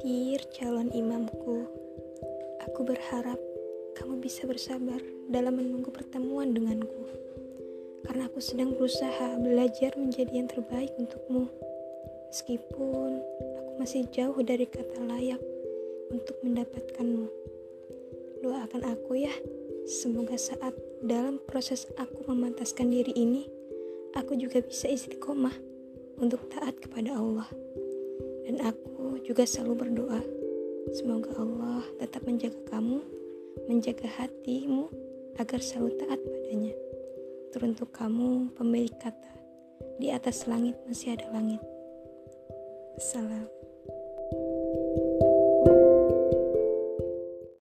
Dear calon imamku, aku berharap kamu bisa bersabar dalam menunggu pertemuan denganku. Karena aku sedang berusaha belajar menjadi yang terbaik untukmu. Meskipun aku masih jauh dari kata layak untuk mendapatkanmu. Doakan aku ya, semoga saat dalam proses aku memantaskan diri ini, aku juga bisa istiqomah untuk taat kepada Allah. Dan aku juga selalu berdoa, semoga Allah tetap menjaga kamu, menjaga hatimu agar selalu taat padanya. Teruntuk kamu, pemilik kata, di atas langit masih ada langit. Salam.